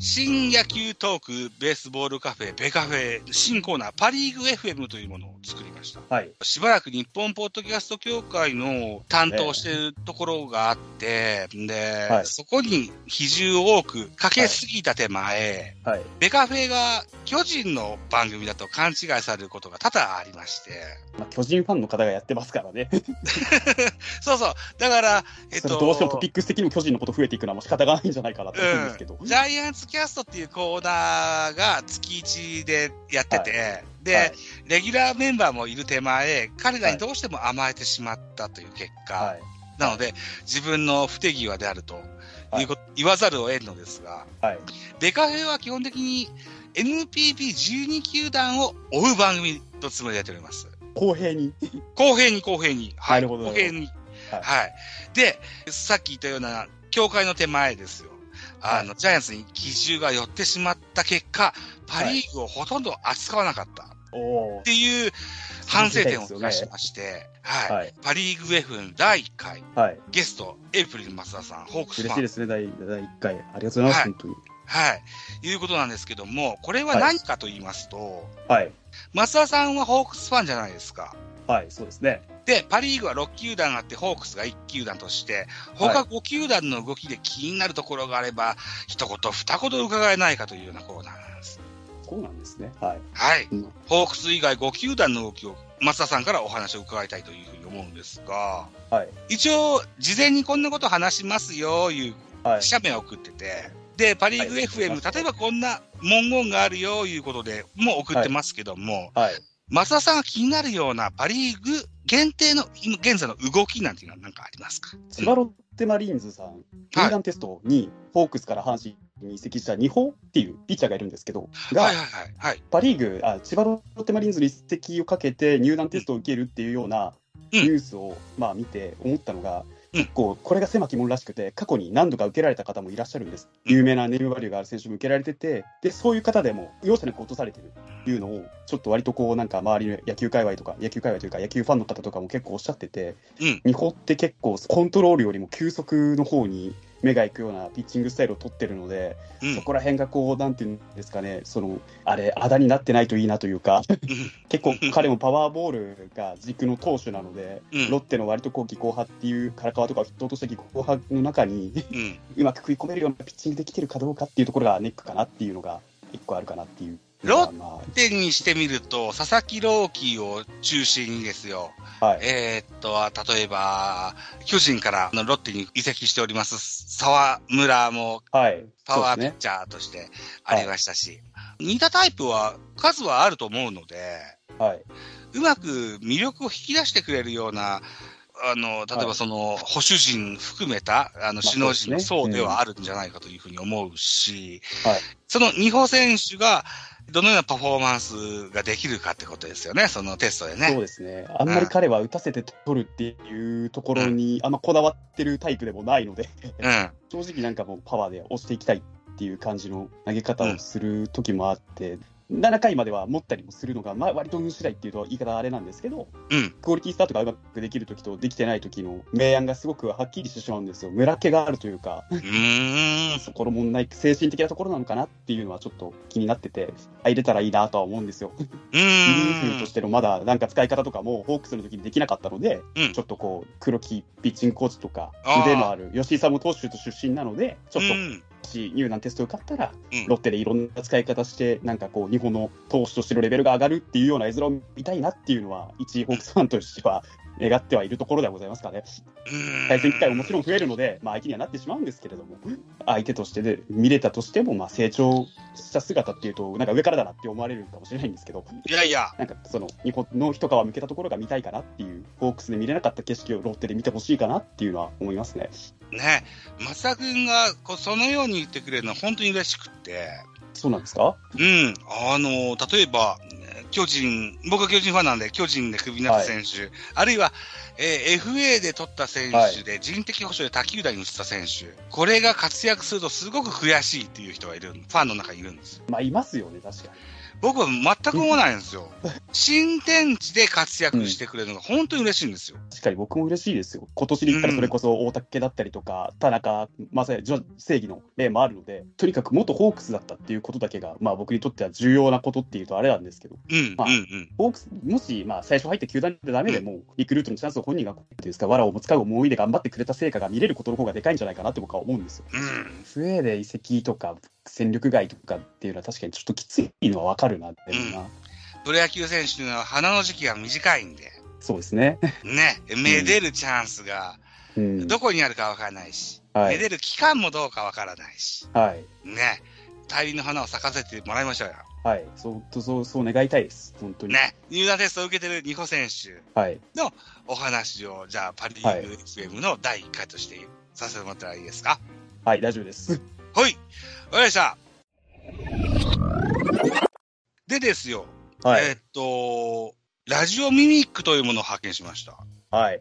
新野球トークベースボールカフェ、ベカフェ、新コーナー、パリーグ FM というものを作りました。はい。しばらく日本ポッドキャスト協会の担当してるところがあって、で、はいそこに比重多くかけすぎた手前、はい。ベカフェが巨人の番組だと勘違いされることが多々ありまして、まあ、巨人ファンの方がやってますからね。そうそう。だから、えっと、どうしてもトピックス的にも巨人のこと増えていくのはもう仕方がないんじゃないかなと思うんですけど。うんジャイアンツキャストっていうコーナーが月1でやってて、で、はいレギュラーメンバーもいる手前、彼らにどうしても甘えてしまったという結果、はい。なので、自分の不手際であるということ、言わざるを得んのですが、はい。ベカフェは基本的に NPB12 球団を追う番組のつもりでやっております。公平に。公平に公平に。はい。なるほど公平に。はいはい。で、さっき言ったような、協会の手前ですよ。あの、ジャイアンツに基準が寄ってしまった結果、パリーグをほとんど扱わなかったっていう反省点を出しまして、はい、はい。パリーグ FM 第1回、はい。ゲスト、エイプリル松田さん、ホークスファン。嬉しいですね、第第1回。ありがとうございます、はい本当に。はい。いうことなんですけども、これは何かと言いますと、はい。松田さんはホークスファンじゃないですか。はい、そうですね。で、パリーグは6球団あって、ホークスが1球団として、他5球団の動きで気になるところがあれば、一言二言伺えないかというようなコーナーなんです。そうなんですね。はい。はい。うんホークス以外5球団の動きを、松田さんからお話を伺いたいというふうに思うんですが、はい。一応、事前にこんなこと話しますよ、いうはい。写メを送ってて、で、パリーグはい FM、例えばこんな文言があるよ、いうことで、もう送ってますけども、はい。松田さんが気になるようなパリーグ限定の今現在の動きなんていうのは何かありますか？千葉ロッテマリーンズさん、球団テストに、ホークスから阪神に移籍した二宝っていうピッチャーがいるんですけど、が、はいはいはい。はい。パ・リーグあ、千葉ロッテマリーンズに移籍をかけて入団テストを受けるっていうようなうんニュースを、まあ、見て思ったのが、うん結構これが狭き門らしくて、過去に何度か受けられた方もいらっしゃるんです。うん有名なネームバリューがある選手も受けられてて、でそういう方でも容赦なく落とされてるっていうのを、ちょっと割とこう、なんか周りの野球界隈とか、野球界隈というか、野球ファンの方とかも結構おっしゃってて、うん。日本って結構コントロールよりも球速の方に目が行くようなピッチングスタイルを取ってるので、うん。そこら辺がこう、なんていうんですかね、その、あれ、あだになってないといいなというか、結構彼もパワーボールが軸の投手なので、うんロッテの割とこう、技巧派っていう、唐川とかを筆頭とした技巧派の中に、うん。うまく食い込めるようなピッチングできてるかどうかっていうところがネックかなっていうのが、一個あるかなっていう。ロッま点にしてみると、佐々木朗希を中心にですよ。あ、はい。えーっと、例えば、巨人からロッテに移籍しております、沢村もはい。パワー。ピッチャーとしてありましたし、似たタイプは数はあると思うので、はい。うまく魅力を引き出してくれるような、あの、例えばその、保守陣含めた、あの、まあ首脳陣のそうですね層ではあるんじゃないかというふうに思うし、はいその二歩選手が、どのようなパフォーマンスができるかってことですよね、そのテストでそうね。ですね。あんまり彼は打たせて取るっていうところに、あんまこだわってるタイプでもないので、うん。正直なんかもうパワーで押していきたいっていう感じの投げ方をする時もあって、7回までは持ったりもするのが、まあ、割と運次第っていうと言い方はあれなんですけど、うん。クオリティスタートがうまくできる時とできてない時の明暗がすごくはっきりしてしまうんですよ。ムラ気があるというか、う。そこの問題、精神的なところなのかなっていうのはちょっと気になってて、入れたらいいなとは思うんですよ。うリリーフと。してのまだなんか使い方とかもホークスの時にできなかったので、うんちょっとこう黒木ピッチングコーチとか腕のある吉井さんも投手と出身なのでちょっとうんし入団テスト受かったら、うんロッテでいろんな使い方してなんかこう日本の投手としてのレベルが上がるっていうような絵面を見たいなっていうのは一ホークスファンとしては願ってはいるところではございますかね。対戦機会ももちろん増えるので、まあ、相手にはなってしまうんですけれども、相手としてで見れたとしても、まあ、成長した姿っていうと、なんか上からだなって思われるかもしれないんですけど、いやいや、なんかその日本の一皮向けたところが見たいかなっていう、ホークスで見れなかった景色をロッテで見てほしいかなっていうのは思いますね。ね、松田君がこうそのように言ってくれるのは本当に嬉しくって、そうなんですか？うん、あの、例えば、ね巨人、僕は巨人ファンなんで、巨人でクビになった選手、あるいは、えー FA で取った選手で、人的保障で他球団に移った選手、これが活躍するとすごく悔しいっていう人がいる、ファンの中にいるんです。まあ、いますよね、確か僕は全く思わないんですよ。新天地で活躍してくれるのが本当に嬉しいんですよ。確かに僕も嬉しいですよ。今年で言ったらそれこそ大竹だったりとか、田中正也、正義の例もあるので、とにかく元ホークスだったっていうことだけが、まあ僕にとっては重要なことっていうとあれなんですけど、うん、まあうん、うん。ホークス、もし、まあ最初入って球団でダメでも、リクルートのチャンスを本人が、っていうんですか、藁をも使う思いで頑張ってくれた成果が見れることの方がでかいんじゃないかなって僕は思うんですよ。うん。スウェーで移籍とか戦力外とかっていうのは確かにちょっときついのはわかるなっていうな、プロ野球選手の花の時期が短いんで、そうですね。ね、めでるチャンスがうん。どこにあるかわからないし、はい。めでる期間もどうかわからないし、はい。ね、大輪の花を咲かせてもらいましょうよ。はい。そう、そう、そう願いたいです。本当に。ね、入団テストを受けてる二歩選手はい。のお話を、じゃあ、パリーグ FM の第1回としてさせてもらったらいいですか？はい、大丈夫です。はい。わかりました。でですよ、はい。えーっと、ラジオミミックというものを発見しました。はい。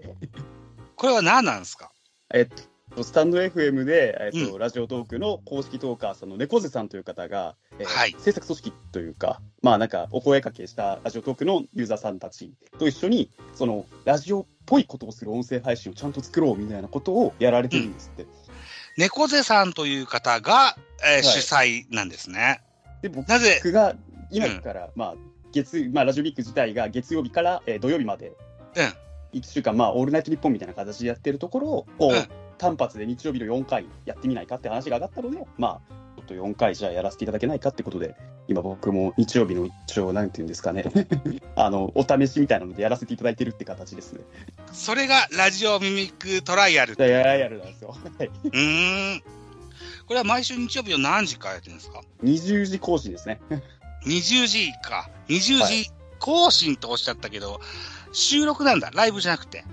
これは何なんですか？えっと、スタンド FM で、えっと、うラジオトークの公式トーカーさんの猫背さんという方が、えーはい制作組織というか、まあなんか、お声かけしたラジオトークのユーザーさんたちと一緒に、その、ラジオっぽいことをする音声配信をちゃんと作ろうみたいなことをやられてるんですって。猫背さんという方が、えーい主催なんですね。で、僕なぜ、が今から、まあ、月、まあ、ラジオビック自体が月曜日から、えー土曜日まで、うん。1週間、まあ、オールナイトニッポンみたいな形でやってるところを、こう、うん単発で日曜日の4回やってみないかって話が上がったので、まあ、ちょっと4回じゃあやらせていただけないかってことで、今僕も日曜日の一応、なんていうんですかね、あの、お試しみたいなのでやらせていただいてるって形ですね。それがラジオミミックトライアル。うやややるなんですよ。はい。ーん。これは毎週日曜日の何時からやってるんですか？20時更新ですね。?20 時か。20は時更新とおっしゃったけど、収録なんだ。ライブじゃなくて。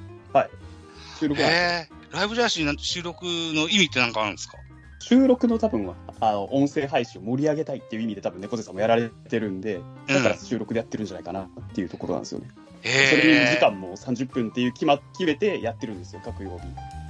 収録は、へえ。ライブじゃなしに収録の意味って何かあるんですか？収録の多分は、あの、音声配信を盛り上げたいっていう意味で多分猫背さんもやられてるんで、だから収録でやってるんじゃないかなっていうところなんですよね。それに。時間も30分っていう決ま決めてやってるんですよ、各曜日。